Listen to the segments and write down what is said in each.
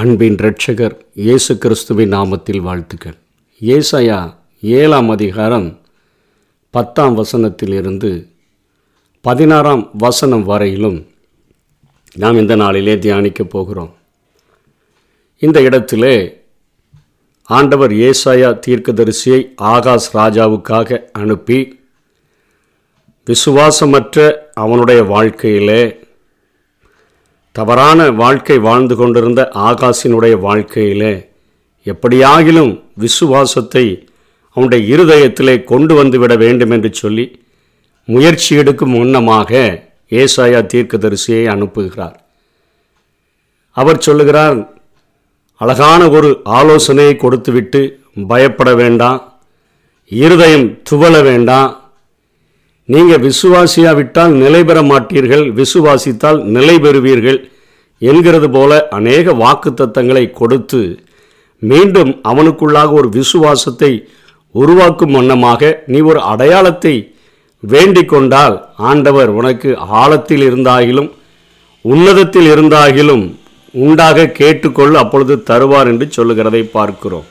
அன்பின் இரட்சகர் இயேசு கிறிஸ்துவின் நாமத்தில் வாழ்த்துக்கள். ஏசாயா ஏழாம் அதிகாரம் பத்தாம் வசனத்திலிருந்து பதினாறாம் வசனம் வரையிலும் நாம் இந்த நாளிலே தியானிக்கப் போகிறோம். இந்த இடத்திலே ஆண்டவர் ஏசாயா தீர்க்கதரிசியை ஆகாஷ் ராஜாவுக்காக அனுப்பி விசுவாசமற்ற அவனுடைய வாழ்க்கையிலே தவறான வாழ்க்கை வாழ்ந்து கொண்டிருந்த ஆகாசினுடைய வாழ்க்கையிலே எப்படியாகிலும் விசுவாசத்தை அவனுடைய இருதயத்திலே கொண்டு வந்துவிட வேண்டும் என்று சொல்லி முயற்சி எடுக்கும் முன்னமாக ஏசாயா தீர்க்கதரிசியை அனுப்புகிறார். அவர் சொல்லுகிறார் அழகான ஒரு ஆலோசனையை கொடுத்துவிட்டு பயப்பட வேண்டாம். இருதயம் துவள வேண்டாம். நீங்கள் விசுவாசியாவிட்டால் நிலை பெற மாட்டீர்கள் விசுவாசித்தால் நிலை பெறுவீர்கள் என்கிறது போல அநேக வாக்கு தத்தங்களை கொடுத்து மீண்டும் அவனுக்குள்ளாக ஒரு விசுவாசத்தை உருவாக்கும் வண்ணமாக நீ ஒரு அடையாளத்தை வேண்டிக் கொண்டால் ஆண்டவர் உனக்கு ஆழத்தில் இருந்தாகிலும் உன்னதத்தில் இருந்தாகிலும் உண்டாக கேட்டுக்கொள் அப்பொழுது தருவார் என்று சொல்லுகிறதை பார்க்கிறோம்.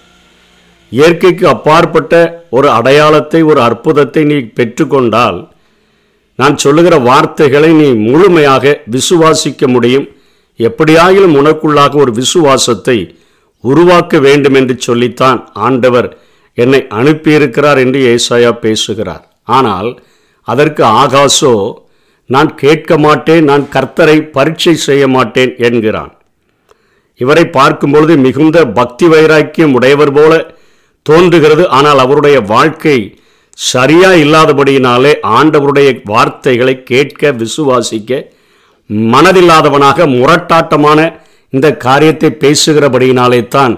இயற்கைக்கு அப்பாற்பட்ட ஒரு அடையாளத்தை ஒரு அற்புதத்தை நீ பெற்றுக்கொண்டால் நான் சொல்லுகிற வார்த்தைகளை நீ முழுமையாக விசுவாசிக்க முடியும். எப்படியாயிலும் உனக்குள்ளாக ஒரு விசுவாசத்தை உருவாக்க வேண்டும் என்று சொல்லித்தான் ஆண்டவர் என்னை அனுப்பியிருக்கிறார் என்று ஏசாயா பேசுகிறார். ஆனால் அதற்கு ஆகாசோ நான் கேட்க மாட்டேன் நான் கர்த்தரை பரீட்சை செய்ய மாட்டேன் என்கிறான். இவரை பார்க்கும்பொழுது மிகுந்த பக்தி வைராக்கியம் உடையவர் போல தோன்றுகிறது. ஆனால் அவருடைய வாழ்க்கை சரியா இல்லாதபடியினாலே ஆண்டவருடைய வார்த்தைகளை கேட்க விசுவாசிக்க மனதில்லாதவனாக முரட்டாட்டமான இந்த காரியத்தை பேசுகிறபடியினாலே தான்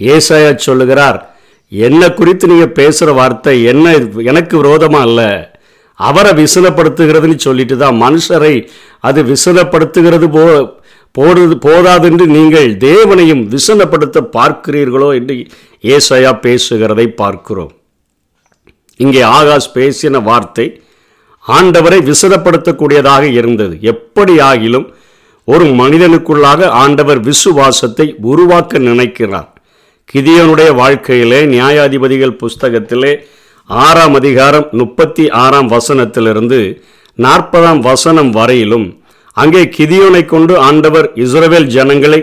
ஏசாயா சொல்லுகிறார் என்ன குறித்து நீங்கள் பேசுகிற வார்த்தை என்ன? எனக்கு விரோதமாக அல்ல. அவரை விசனப்படுத்துகிறதுன்னு சொல்லிட்டு தான் மனுஷரை அது விசனப்படுத்துகிறது போ போடுறது போதாதென்று நீங்கள் தேவனையும் விசனப்படுத்த பார்க்கிறீர்களோ? என்று ஏசையா பேசுகிறதை பார்க்கிறோம். இங்கே ஆகாஷ் பேசின வார்த்தை ஆண்டவரை விசதப்படுத்தக்கூடியதாக இருந்தது. எப்படி ஆகிலும் ஒரு மனிதனுக்குள்ளாக ஆண்டவர் விசுவாசத்தை உருவாக்க நினைக்கிறார். கிதியனுடைய வாழ்க்கையிலே நியாயாதிபதிகள் புஸ்தகத்திலே ஆறாம் அதிகாரம் முப்பத்தி ஆறாம் வசனத்திலிருந்து நாற்பதாம் வசனம் வரையிலும் அங்கே கிதியோனை கொண்டு ஆண்டவர் இஸ்ரவேல் ஜனங்களை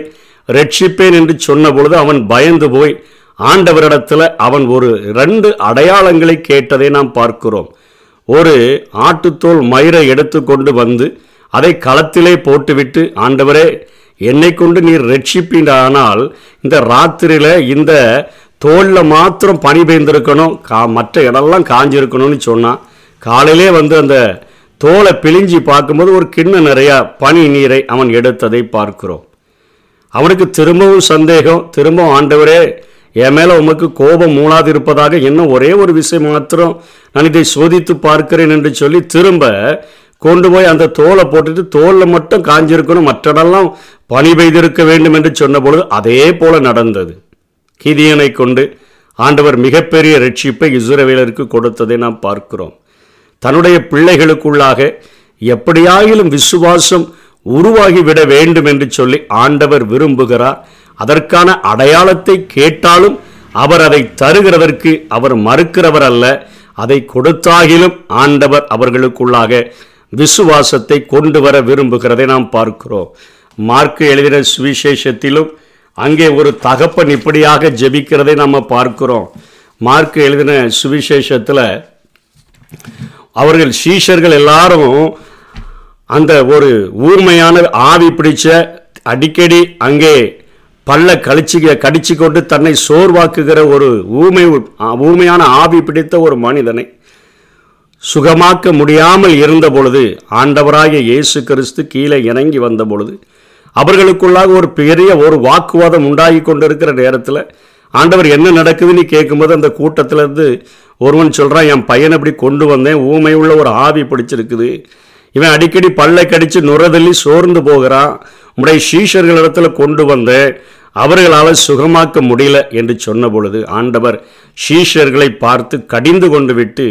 ரட்சிப்பேன் என்று சொன்னபொழுது அவன் பயந்து போய் ஆண்டவரிடத்தில் அவன் ஒரு ரெண்டு அடையாளங்களை கேட்டதை நாம் பார்க்கிறோம். ஒரு ஆட்டுத்தோல் மயிரை எடுத்துக்கொண்டு வந்து அதை களத்திலே போட்டுவிட்டு ஆண்டவரே என்னை கொண்டு நீர் ரட்சிப்பீண்டானால் இந்த ராத்திரியில் இந்த தோலில் மாத்திரம் பனி பெய்ந்திருக்கணும் கா மற்ற இடம்லாம் காஞ்சிருக்கணும்னு சொன்னான் காலையிலே வந்து அந்த தோலை பிழிஞ்சி பார்க்கும்போது ஒரு கிண்ணம் நிறையா பனி நீரை அவன் எடுத்ததை பார்க்கிறோம். அவனுக்கு திரும்பவும் சந்தேகம் திரும்பவும் ஆண்டவரே என் மேலே உமக்கு கோபம் மூளாது இருப்பதாக இன்னும் ஒரே ஒரு விஷயம் மாத்திரம் நான் இதை சோதித்து பார்க்கிறேன் என்று சொல்லி திரும்ப கொண்டு போய் அந்த தோலை போட்டுட்டு தோலில் மட்டும் காஞ்சிருக்கணும் மற்றடெல்லாம் பணி பெய்திருக்க வேண்டும் என்று சொன்ன பொழுது அதே போல நடந்தது. கிதியனை கொண்டு ஆண்டவர் மிகப்பெரிய ரட்சிப்பை இஸ்ரவேலருக்கு கொடுத்ததை நாம் பார்க்கிறோம். தன்னுடைய பிள்ளைகளுக்குள்ளாக எப்படியாயிலும் விசுவாசம் உருவாகிவிட வேண்டும் என்று சொல்லி ஆண்டவர் விரும்புகிறார். அதற்கான அடையாளத்தை கேட்டாலும் அவர் அதை தருகிறதற்கு அவர் மறுக்கிறவர் அல்ல அதை கொடுத்தாகிலும் ஆண்டவர் அவர்களுக்குள்ளாக விசுவாசத்தை கொண்டு வர விரும்புகிறதை நாம் பார்க்கிறோம். மார்க்கு எழுதின சுவிசேஷத்திலும் அங்கே ஒரு தகப்பன் இப்படியாக ஜெபிக்கிறதை நம்ம பார்க்கிறோம். மார்க்கு எழுதின சுவிசேஷத்தில் அவர்கள் சீஷர்கள் எல்லாரும் அந்த ஒரு ஊர்மையான ஆவி பிடிச்ச அடிக்கடி அங்கே பல்ல கழிச்சு கடிச்சு கொண்டு தன்னை சோர்வாக்குகிற ஒரு ஊமை ஊமையான ஆவி பிடித்த ஒரு மனிதனை சுகமாக்க முடியாமல் இருந்த பொழுது ஆண்டவராகிய இயேசு கிறிஸ்து கீழே இறங்கி வந்த பொழுது அவர்களுக்குள்ளாக ஒரு பெரிய ஒரு வாக்குவாதம் உண்டாகி கொண்டிருக்கிற நேரத்தில் ஆண்டவர் என்ன நடக்குதுன்னு கேட்கும்போது அந்த கூட்டத்திலேருந்து ஒருவன் சொல்கிறான் என் பையனை இப்படி கொண்டு வந்தேன் ஊமை உள்ள ஒரு ஆவி பிடிச்சிருக்குது. இவன் அடிக்கடி பல்லை கடித்து நுரதள்ளி சோர்ந்து போகிறான். உடைய சீஷர்களிடத்தில் கொண்டு வந்து அவர்களால் சுகமாக்க முடியல என்று சொன்ன பொழுது ஆண்டவர் சீஷர்களை பார்த்து கடிந்து கொண்டு விட்டு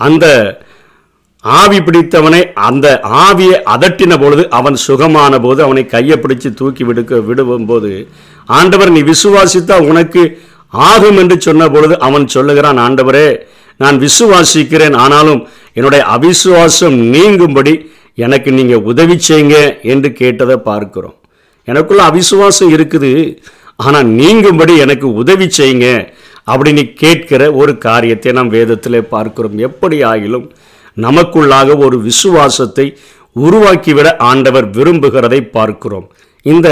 அந்த ஆவி பிடித்தவனை அந்த ஆவியை அதட்டின பொழுது அவன் சுகமான போது அவனை கையை பிடிச்சு தூக்கி விடுக்க விடுவும் போது ஆண்டவர் நீ விசுவாசித்தா உனக்கு ஆகும் என்று சொன்ன பொழுது அவன் சொல்லுகிறான் ஆண்டவரே நான் விசுவாசிக்கிறேன் ஆனாலும் என்னுடைய அவிசுவாசம் நீங்கும்படி எனக்கு நீங்கள் உதவி செய்யுங்க என்று கேட்டதை பார்க்கிறோம். எனக்குள்ள அவிசுவாசம் இருக்குது ஆனால் நீங்கும்படி எனக்கு உதவி செய்யுங்க அப்படின்னு கேட்கிற ஒரு காரியத்தை நாம் வேதத்தில் பார்க்கிறோம். எப்படி ஆகிலும் நமக்குள்ளாக ஒரு விசுவாசத்தை உருவாக்கிவிட ஆண்டவர் விரும்புகிறதை பார்க்கிறோம். இந்த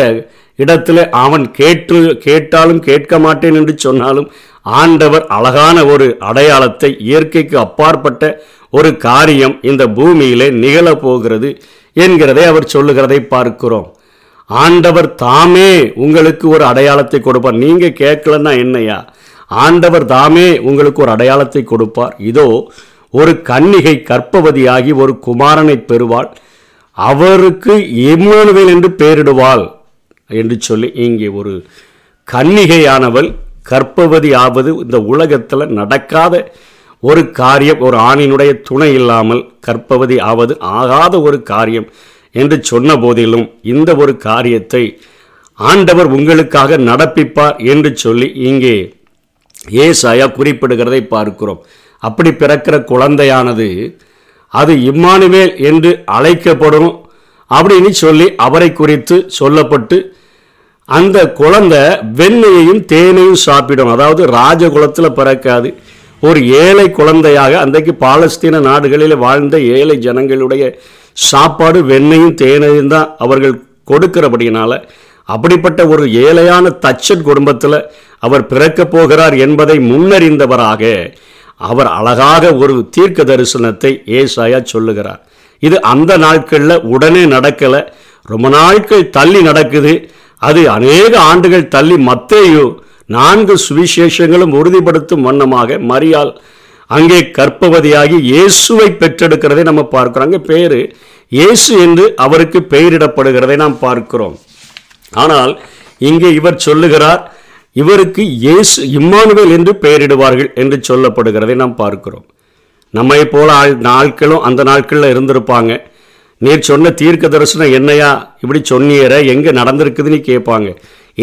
இடத்துல அவன் கேட்டு கேட்டாலும் கேட்க மாட்டேன் என்று சொன்னாலும் ஆண்டவர் அழகான ஒரு அடையாளத்தை இயற்கைக்கு அப்பாற்பட்ட ஒரு காரியம் இந்த பூமியிலே நிகழப்போகிறது என்கிறதை அவர் சொல்லுகிறதை பார்க்கிறோம். ஆண்டவர் தாமே உங்களுக்கு ஒரு அடையாளத்தை கொடுப்பார். நீங்கள் கேட்கலன்னா என்னையா? ஆண்டவர் தாமே உங்களுக்கு ஒரு அடையாளத்தை கொடுப்பார். இதோ ஒரு கன்னிகை கற்பவதியாகி ஒரு குமாரனை பெறுவாள். அவருக்கு இம்மானுவேல் என்று பெயரிடுவாள் என்று சொல்லி இங்கே ஒரு கன்னிகையானவள் கற்பவதி ஆவது இந்த உலகத்தில் நடக்காத ஒரு காரியம் ஒரு ஆணினுடைய துணை இல்லாமல் கற்பவதி ஆவது ஆகாத ஒரு காரியம் என்று சொன்ன போதிலும் இந்த ஒரு காரியத்தை ஆண்டவர் உங்களுக்காக நடப்பிப்பார் என்று சொல்லி இங்கே ஏசாயா குறிப்பிடுகிறதை பார்க்கிறோம். அப்படி பிறக்கிற குழந்தையானது அது இம்மானுவேல் என்று அழைக்கப்படும் அப்படின்னு சொல்லி அவரை குறித்து சொல்லப்பட்டு அந்த குழந்தை வெண்ணையையும் தேனையும் சாப்பிடும். அதாவது ராஜகுலத்தில் பிறக்காது. ஒரு ஏழை குழந்தையாக அன்றைக்கு பாலஸ்தீன நாடுகளில் வாழ்ந்த ஏழை ஜனங்களுடைய சாப்பாடு வெண்ணையும் தேனையும் தான் அவர்கள் கொடுக்கிறபடியினால் அப்படிப்பட்ட ஒரு ஏழையான தச்சன் குடும்பத்தில் அவர் பிறக்கப் போகிறார் என்பதை முன்னறிந்தவராக அவர் அழகாக ஒரு தீர்க்க தரிசனத்தை ஏசாயா சொல்லுகிறார். இது அந்த நாட்களில் உடனே நடக்கலை. ரொம்ப நாட்கள் தள்ளி நடக்குது. அது அநேக ஆண்டுகள் தள்ளி மத்தேயு நான்கு சுவிசேஷங்களும் உறுதிப்படுத்தும் வண்ணமாக மரியால் அங்கே கற்பவதியாகி இயேசுவை பெற்றெடுக்கிறதை நம்ம பார்க்கிறோம். அங்கே பேரு இயேசு என்று அவருக்கு பெயரிடப்படுகிறதை நாம் பார்க்கிறோம். ஆனால் இங்கே இவர் சொல்லுகிறார் இவருக்கு இயேசு இம்மானுவேல் என்று பெயரிடுவார்கள் என்று சொல்லப்படுகிறதை நாம் பார்க்கிறோம். நம்மை போல ஆள் நாட்களும் அந்த நாட்களில் இருந்திருப்பாங்க. நீர் சொன்ன தீர்க்க தரிசனம் என்னையா? இப்படி சொன்னியற எங்கே நடந்திருக்குதுன்னு கேட்பாங்க.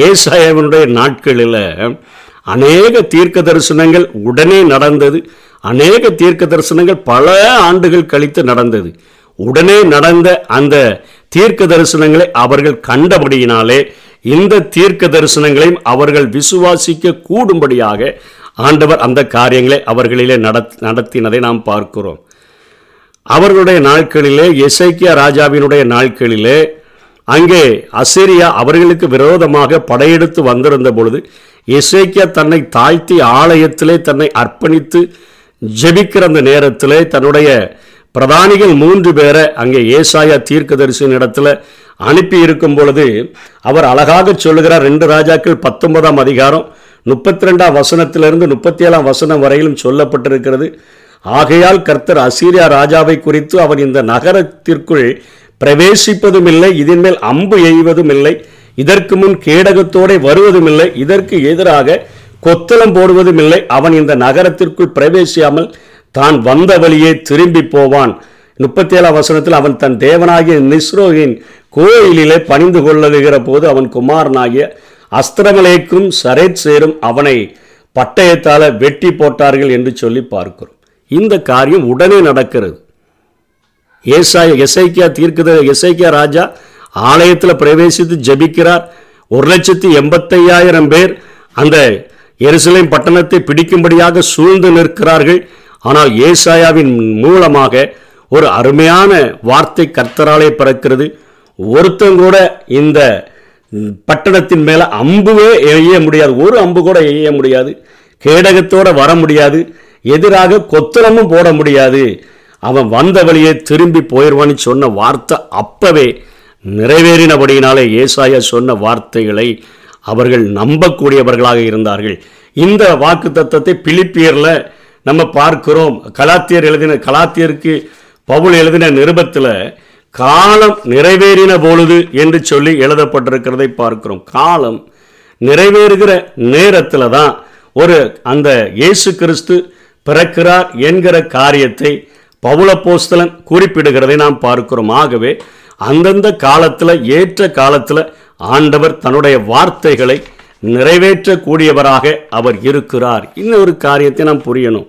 ஏசாயாவினுடைய நாட்களில் அநேக தீர்க்க தரிசனங்கள் உடனே நடந்தது. அநேக தீர்க்க தரிசனங்கள் பல ஆண்டுகள் கழித்து நடந்தது. உடனே நடந்த அந்த தீர்க்க தரிசனங்களை அவர்கள் கண்டபடியினாலே இந்த தீர்க்க தரிசனங்களையும் அவர்கள் விசுவாசிக்க கூடும்படியாக ஆண்டவர் அந்த காரியங்களை அவர்களிலே நடத் நடத்தினதை நாம் பார்க்கிறோம். அவர்களுடைய நாட்களிலே எசைக்கியா ராஜாவினுடைய நாட்களிலே அங்கே அசிரியா அவர்களுக்கு விரோதமாக படையெடுத்து வந்திருந்த பொழுது எசேக்கியா தன்னை தாழ்த்தி ஆலயத்திலே தன்னை அர்ப்பணித்து ஜெபிக்கிற அந்த நேரத்திலே தன்னுடைய பிரதானிகள் மூன்று பேரை அங்கே ஏசாயா தீர்க்கதரிசியின் இடத்துல அனுப்பி இருக்கும் பொழுது அவர் அழகாக சொல்லுகிறார் ரெண்டு ராஜாக்கள் பத்தொன்பதாம் அதிகாரம் முப்பத்தி ரெண்டாம் வசனத்திலிருந்து முப்பத்தி ஏழாம் வசனம் வரையிலும் சொல்லப்பட்டிருக்கிறது. ஆகையால் கர்த்தர் அசீரியா ராஜாவை குறித்து அவன் இந்த நகரத்திற்குள் பிரவேசிப்பதும் இல்லை இதன் மேல் அம்பு எய்வதும் இல்லை இதற்கு முன் கேடகத்தோടെ வருவதும் இல்லை இதற்கு எதிராக கொத்தளம் போடுவதும் இல்லை அவன் இந்த நகரத்திற்குள் பிரவேசியாமல் தான் வந்த வழியே திரும்பி போவான். முப்பத்தி ஏழாம் வசனத்தில் அவன் தன் தேவனாகிய நிஸ்ரோவின் கோயிலிலே பணிந்து கொள்ளுகிற போது அவன் குமாரனாகிய அஸ்திரமலேக்கும் சரேத் சேரும் அவனை பட்டயத்தால வெட்டி போட்டார்கள் என்று சொல்லி பார்க்கிறோம். இந்த காரியம் உடனே நடக்கிறது. ஏசாய எசைக்கியா தீர்க்குத எசைக்கியா ராஜா ஆலயத்தில் பிரவேசித்து ஜெபிக்கிறார். ஒரு லட்சத்தி எண்பத்தையாயிரம் பேர் அந்த எருசலேம் பட்டணத்தை பிடிக்கும்படியாக சூழ்ந்து நிற்கிறார்கள். ஆனால் ஏசாயாவின் மூலமாக ஒரு அருமையான வார்த்தை கர்த்தராலே பிறக்கிறது. ஒருத்தன் கூட இந்த பட்டணத்தின் மேலே அம்புவே எய்ய முடியாது. ஒரு அம்பு கூட எய்ய முடியாது. கேடகத்தோட வர முடியாது. எதிராக கொத்தளமும் போட முடியாது. அவன் வந்த வழியே திரும்பி போயிடுவான்னு சொன்ன வார்த்தை அப்பவே நிறைவேறினபடியினாலே ஏசாயா சொன்ன வார்த்தைகளை அவர்கள் நம்பக்கூடியவர்களாக இருந்தார்கள். இந்த வாக்கு தத்தத்தை பிலிப்பியரில் நம்ம பார்க்கிறோம். கலாத்தியர் எழுதின கலாத்தியருக்கு பவுல் எழுதின நிருபத்தில் காலம் நிறைவேறின பொழுது என்று சொல்லி எழுதப்பட்டிருக்கிறதை பார்க்கிறோம். காலம் நிறைவேறுகிற நேரத்தில் தான் ஒரு அந்த இயேசு கிறிஸ்து பிறக்கிறார் என்கிற காரியத்தை பவுளப்போஸ்தலன் குறிப்பிடுகிறதை நாம் பார்க்கிறோம். ஆகவே அந்தந்த காலத்தில் ஏற்ற காலத்தில் ஆண்டவர் தன்னுடைய வார்த்தைகளை நிறைவேற்றக்கூடியவராக அவர் இருக்கிறார். இன்னொரு காரியத்தை நாம் புரியணும்.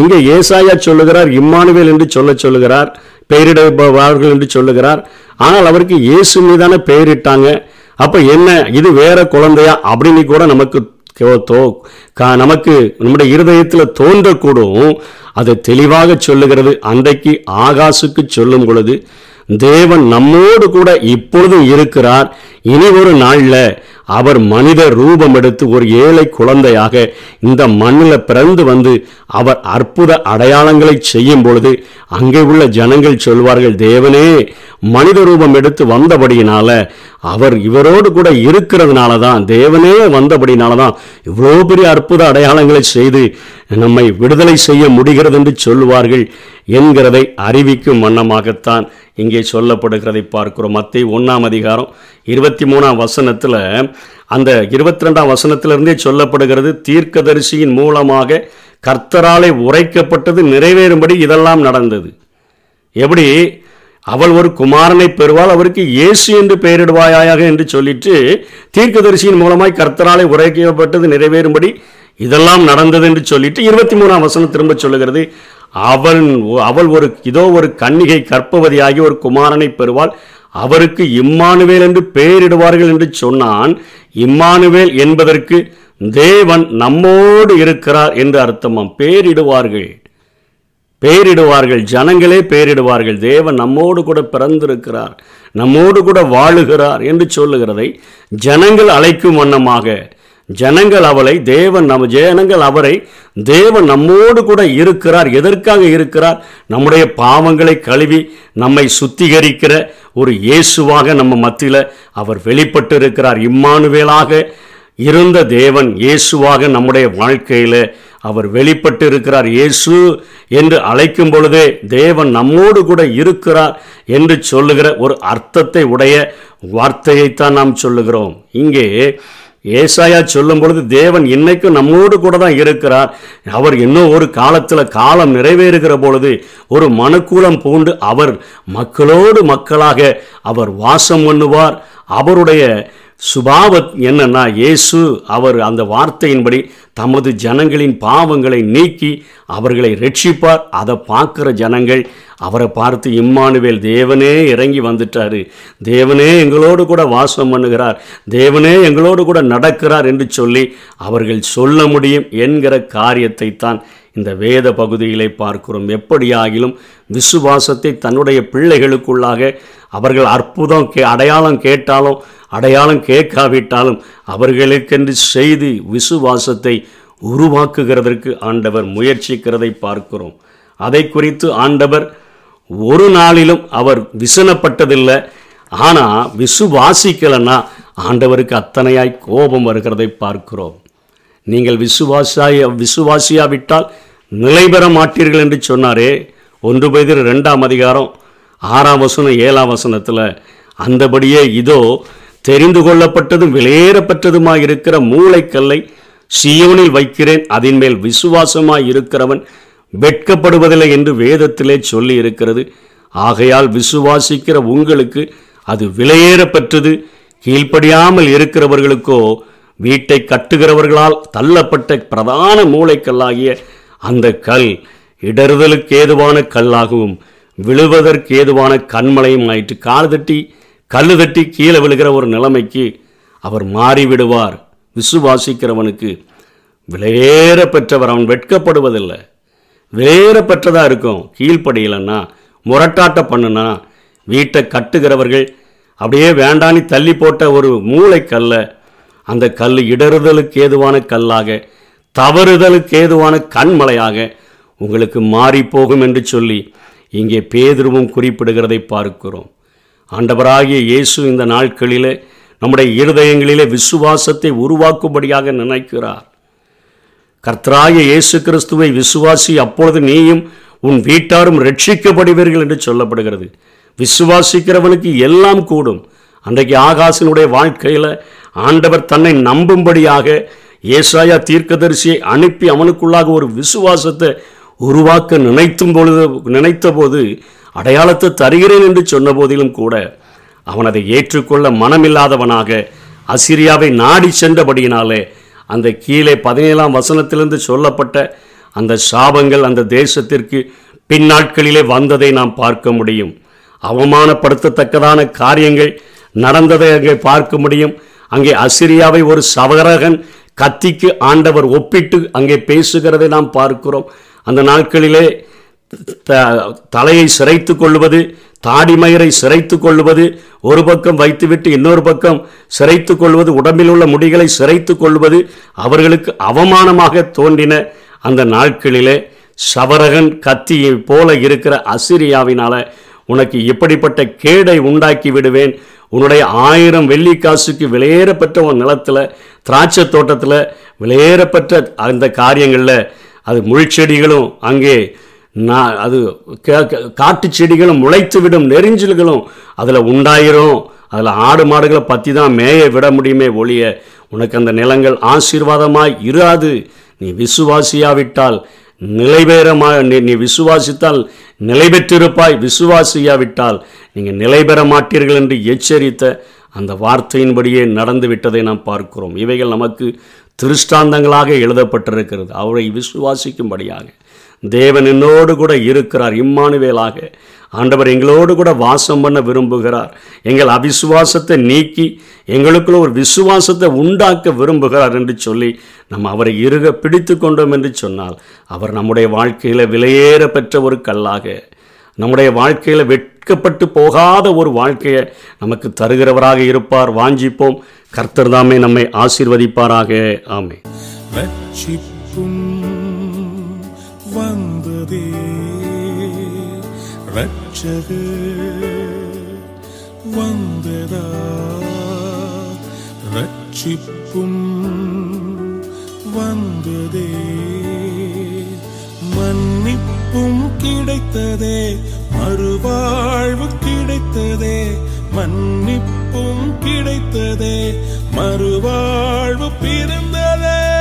இங்கே ஏசாயா சொல்லுகிறார் இம்மானுவேல் என்று சொல்ல சொல்லுகிறார் பெயரிடுபவர்கள் என்று சொல்லுகிறார். ஆனால் அவருக்கு இயேசு மீதான பெயரிட்டாங்க அப்போ என்ன இது வேற குழந்தையா? அப்படின்னு கூட நமக்கு தோ- கா- நமக்கு நம்முடைய இருதயத்தில் தோன்றக்கூடும். அது தெளிவாக சொல்லுகிறது. அன்றைக்கு ஆகாசுக்கு சொல்லும் பொழுது தேவன் நம்மோடு கூட இப்பொழுதும் இருக்கிறார். இனி ஒரு நாளில் அவர் மனித ரூபம் எடுத்து ஒரு ஏழை குழந்தையாக இந்த மண்ணில் பிறந்து வந்து அவர் அற்புத அடையாளங்களை செய்யும் பொழுது அங்கே உள்ள ஜனங்கள் சொல்வார்கள் தேவனே மனித ரூபம் எடுத்து வந்தபடியினால அவர் இவரோடு கூட இருக்கிறதுனால தான் தேவனே வந்தபடினால தான் இவ்வளோ பெரிய அற்புத அடையாளங்களை செய்து நம்மை விடுதலை செய்ய முடிகிறது என்று சொல்லுவார்கள் என்கிறதை அறிவிக்கும் வண்ணமாகத்தான் இங்கே சொல்லப்படுகிறதை பார்க்கிறோம். மத்திய ஒன்றாம் அதிகாரம் இருபத்தி மூணாம் வசனத்தில் அந்த இருபத்தி ரெண்டாம் வசனத்திலிருந்தே சொல்லப்படுகிறது தீர்க்கதரிசியின் மூலமாக கர்த்தராலே உரைக்கப்பட்டது நிறைவேறும்படி இதெல்லாம் நடந்தது. எப்படி? அவள் ஒரு குமாரனை பெறுவாள் அவருக்கு இயேசு என்று பெயரிடுவாயாக என்று சொல்லிட்டு தீர்க்கதரிசியின் மூலமாய் கர்த்தராலே உரைக்கப்பட்டது நிறைவேறும்படி இதெல்லாம் நடந்தது என்று சொல்லிட்டு இருபத்தி மூணாம் வசனம் திரும்ப சொல்லுகிறது. அவள் அவள் ஒரு இதோ ஒரு கன்னிகை கற்பவதியாகி ஒரு குமாரனை பெறுவாள். அவருக்கு இம்மானுவேல் என்று பெயரிடுவார்கள் என்று சொன்னான். இம்மானுவேல் என்பதற்கு தேவன் நம்மோடு இருக்கிறார் என்று அர்த்தமாம். பேரிடுவார்கள். பேரிடுவார்கள். ஜனங்களே பேரிடுவார்கள். தேவன் நம்மோடு கூட பிறந்திருக்கிறார். நம்மோடு கூட வாழுகிறார் என்று சொல்லுகிறதை ஜனங்கள் அழைக்கும் வண்ணமாக ஜனங்கள் அவளை தேவன் நம்ம ஜனங்கள் அவரை தேவன் நம்மோடு கூட இருக்கிறார் எதற்காக இருக்கிறார்? நம்முடைய பாவங்களை கழுவி நம்மை சுத்திகரிக்கிற ஒரு இயேசுவாக நம்ம மத்தியில் அவர் வெளிப்பட்டு இருக்கிறார் இம்மானுவேலாக இருந்த தேவன் இயேசுவாக நம்முடைய வாழ்க்கையில் அவர் வெளிப்பட்டு இருக்கிறார் இயேசு என்று அழைக்கும் பொழுதே தேவன் நம்மோடு கூட இருக்கிறார் என்று சொல்லுகிற ஒரு அர்த்தத்தை உடைய வார்த்தையைத்தான் நாம் சொல்லுகிறோம். இங்கே ஏசாயா சொல்லும் பொழுது தேவன் இன்னைக்கும் நம்மோடு கூட தான் இருக்கிறார். அவர் இன்னும் ஒரு காலத்தில் காலம் நிறைவேறுகிற பொழுது ஒரு மனுக்கூலம் பூண்டு அவர் மக்களோடு மக்களாக அவர் வாசம் பண்ணுவார். அவருடைய சுபாவத் என்னன்னா இயேசு அவர் அந்த வார்த்தையின்படி தமது ஜனங்களின் பாவங்களை நீக்கி அவர்களை ரட்சிப்பார். அதை பார்க்குற ஜனங்கள் அவரை பார்த்து இம்மானுவேல் தேவனே இறங்கி வந்துட்டாரு. தேவனே எங்களோடு கூட வாசம் பண்ணுகிறார். தேவனே எங்களோடு கூட நடக்கிறார் என்று சொல்லி அவர்கள் சொல்ல முடியும் என்கிற காரியத்தை தான் இந்த வேத பகுதிகளை பார்க்கிறோம். எப்படியாகிலும் விசுவாசத்தை தன்னுடைய பிள்ளைகளுக்குள்ளாக அவர்கள் அற்புதம் கே அடையாளம் கேட்டாலும் அடையாளம் கேட்காவிட்டாலும் அவர்களுக்கென்று செய்து விசுவாசத்தை உருவாக்குகிறதற்கு ஆண்டவர் முயற்சிக்கிறதை பார்க்கிறோம். அதை குறித்து ஆண்டவர் ஒரு நாளிலும் அவர் விசனப்பட்டதில்லை. ஆனால் விசுவாசிக்கலைன்னா ஆண்டவருக்கு அத்தனையாய் கோபம் வருகிறதை பார்க்கிறோம். நீங்கள் விசுவாசாய விசுவாசியாவிட்டால் நிலை பெற மாட்டீர்கள் என்று சொன்னாரே. ஒன்று பேதிர் ரெண்டாம் அதிகாரம் ஆறாம் வசனம் ஏழாம் வசனத்தில் அந்தபடியே இதோ தெரிந்து கொள்ளப்பட்டதும் விலையேறப்பட்டதுமாய் இருக்கிற மூளைக்கல்லை சியோனில் வைக்கிறேன். அதன் மேல் விசுவாசமாய் இருக்கிறவன் வெட்கப்படுவதில்லை என்று வேதத்திலே சொல்லி இருக்கிறது. ஆகையால் விசுவாசிக்கிற உங்களுக்கு அது விலையேறப்பட்டது. கீழ்ப்படியாமல் இருக்கிறவர்களுக்கோ வீட்டை கட்டுகிறவர்களால் தள்ளப்பட்ட பிரதான மூளைக்கல்லாகிய அந்த கல் இடறுதலுக்கு ஏதுவான கல்லாகவும் விழுவதற்கு ஏதுவான கண்மலையும் ஆயிற்று. கால் தட்டி கல்லு தட்டி கீழே விழுகிற ஒரு நிலைமைக்கு அவர் மாறிவிடுவார். விசுவாசிக்கிறவனுக்கு விலையேற பெற்றவர் அவன் வெட்கப்படுவதில்லை. விலையேற பெற்றதாக இருக்கும். கீழ்ப்படியலைன்னா முரட்டாட்ட பண்ணுனா வீட்டை கட்டுகிறவர்கள் அப்படியே வேண்டான்னு தள்ளி போட்ட ஒரு மூளைக்கல்ல அந்த கல் இடறுதலுக்கு ஏதுவான கல்லாக தவறுதலுக்கு ஏதுவான கண்மலையாக உங்களுக்கு மாறி போகும் என்று சொல்லி இங்கே பேதுருவும் குறிப்பிடுகிறதை பார்க்கிறோம். ஆண்டவராகிய இயேசு இந்த நாட்களிலே நம்முடைய இருதயங்களிலே விசுவாசத்தை உருவாக்கும்படியாக நினைக்கிறார். கர்த்தராகிய இயேசு கிறிஸ்துவை விசுவாசி அப்பொழுது நீயும் உன் வீட்டாரும் ரட்சிக்கப்படுவீர்கள் என்று சொல்லப்படுகிறது. விசுவாசிக்கிறவனுக்கு எல்லாம் கூடும். அன்றைக்கு ஆகாசினுடைய வாழ்க்கையில் ஆண்டவர் தன்னை நம்பும்படியாக ஏசாயா தீர்க்கதரிசியை அனுப்பி அவனுக்குள்ளாக ஒரு விசுவாசத்தை உருவாக்க நினைத்தும் பொழுது நினைத்த போது அடையாளத்தை தருகிறேன் என்று சொன்ன போதிலும் கூட அவன் அதை ஏற்றுக்கொள்ள மனமில்லாதவனாக அசிரியாவை நாடி சென்றபடியினாலே அந்த கீழே பதினேழாம் வசனத்திலிருந்து சொல்லப்பட்ட அந்த சாபங்கள் அந்த தேசத்திற்கு பின்னாட்களிலே வந்ததை நாம் பார்க்க முடியும். அவமானப்படுத்தத்தக்கதான காரியங்கள் நடந்ததை அங்கே பார்க்க முடியும். அங்கே அசிரியாவை ஒரு சவரகன் கத்திக்கு ஆண்டவர் ஒப்பிட்டு அங்கே பேசுகிறதை நாம் பார்க்கிறோம். அந்த நாட்களிலே த- தலையை சிரைத்து கொள்வது தாடிமயிரை சிரைத்து கொள்வது ஒரு பக்கம் வைத்துவிட்டு இன்னொரு பக்கம் சிரைத்து கொள்வது உடம்பில் உள்ள முடிகளை சிரைத்து கொள்வது அவர்களுக்கு அவமானமாக தோன்றின அந்த நாட்களிலே சவரகன் கத்தியை போல இருக்கிற அசிரியாவினால உனக்கு இப்படிப்பட்ட கேடை உண்டாக்கி விடுவேன்? உன்னுடைய ஆயிரம் வெள்ளி காசுக்கு விலையேறப்பட்ட உன் நிலத்தில் திராட்சை தோட்டத்தில் விலையேறப்பட்ட அந்த காரியங்களில் அது முள்செடிகளும் அங்கே நான் அது காட்டு செடிகளும் முளைத்து விடும் நெறிஞ்சல்களும் அதில் உண்டாயிரும். அதில் ஆடு மாடுகளை பற்றி தான் மேய விட முடியுமே ஒழிய உனக்கு அந்த நிலங்கள் ஆசீர்வாதமாக இராது. நீ விசுவாசியாவிட்டால் நிலைபெறமா நீ நீ விசுவாசித்தால் நிலை பெற்றிருப்பாய் விசுவாசியாவிட்டால் நீங்கள் நிலை பெற மாட்டீர்கள் என்று எச்சரித்த அந்த வார்த்தையின்படியே நடந்து விட்டதை நாம் பார்க்கிறோம். இவைகள் நமக்கு திருஷ்டாந்தங்களாக எழுதப்பட்டிருக்கிறது. அவரை விசுவாசிக்கும்படியாக தேவன் என்னோடு கூட இருக்கிறார். இம்மானுவேலாக ஆண்டவர் எங்களோடு கூட வாசம் பண்ண விரும்புகிறார். எங்கள் அவிசுவாசத்தை நீக்கி எங்களுக்குள்ள ஒரு விசுவாசத்தை உண்டாக்க விரும்புகிறார் என்று சொல்லி நம்ம அவரை இருக பிடித்து கொண்டோம் என்று சொன்னால் அவர் நம்முடைய வாழ்க்கையில் விலையேற பெற்ற ஒரு கல்லாக நம்முடைய வாழ்க்கையில் வெட்கப்பட்டு போகாத ஒரு வாழ்க்கையை நமக்கு தருகிறவராக இருப்பார். வாஞ்சிப்போம். கர்த்தர் தாமே நம்மை ஆசீர்வதிப்பாராக. ஆமே ரட்சகர் வந்ததா? ரட்சிப்பும் வந்ததே. மன்னிப்பும் கிடைத்ததே. மறுவாழ்வு கிடைத்ததே. மன்னிப்பும் கிடைத்ததே. மறுவாழ்வு பிறந்ததே.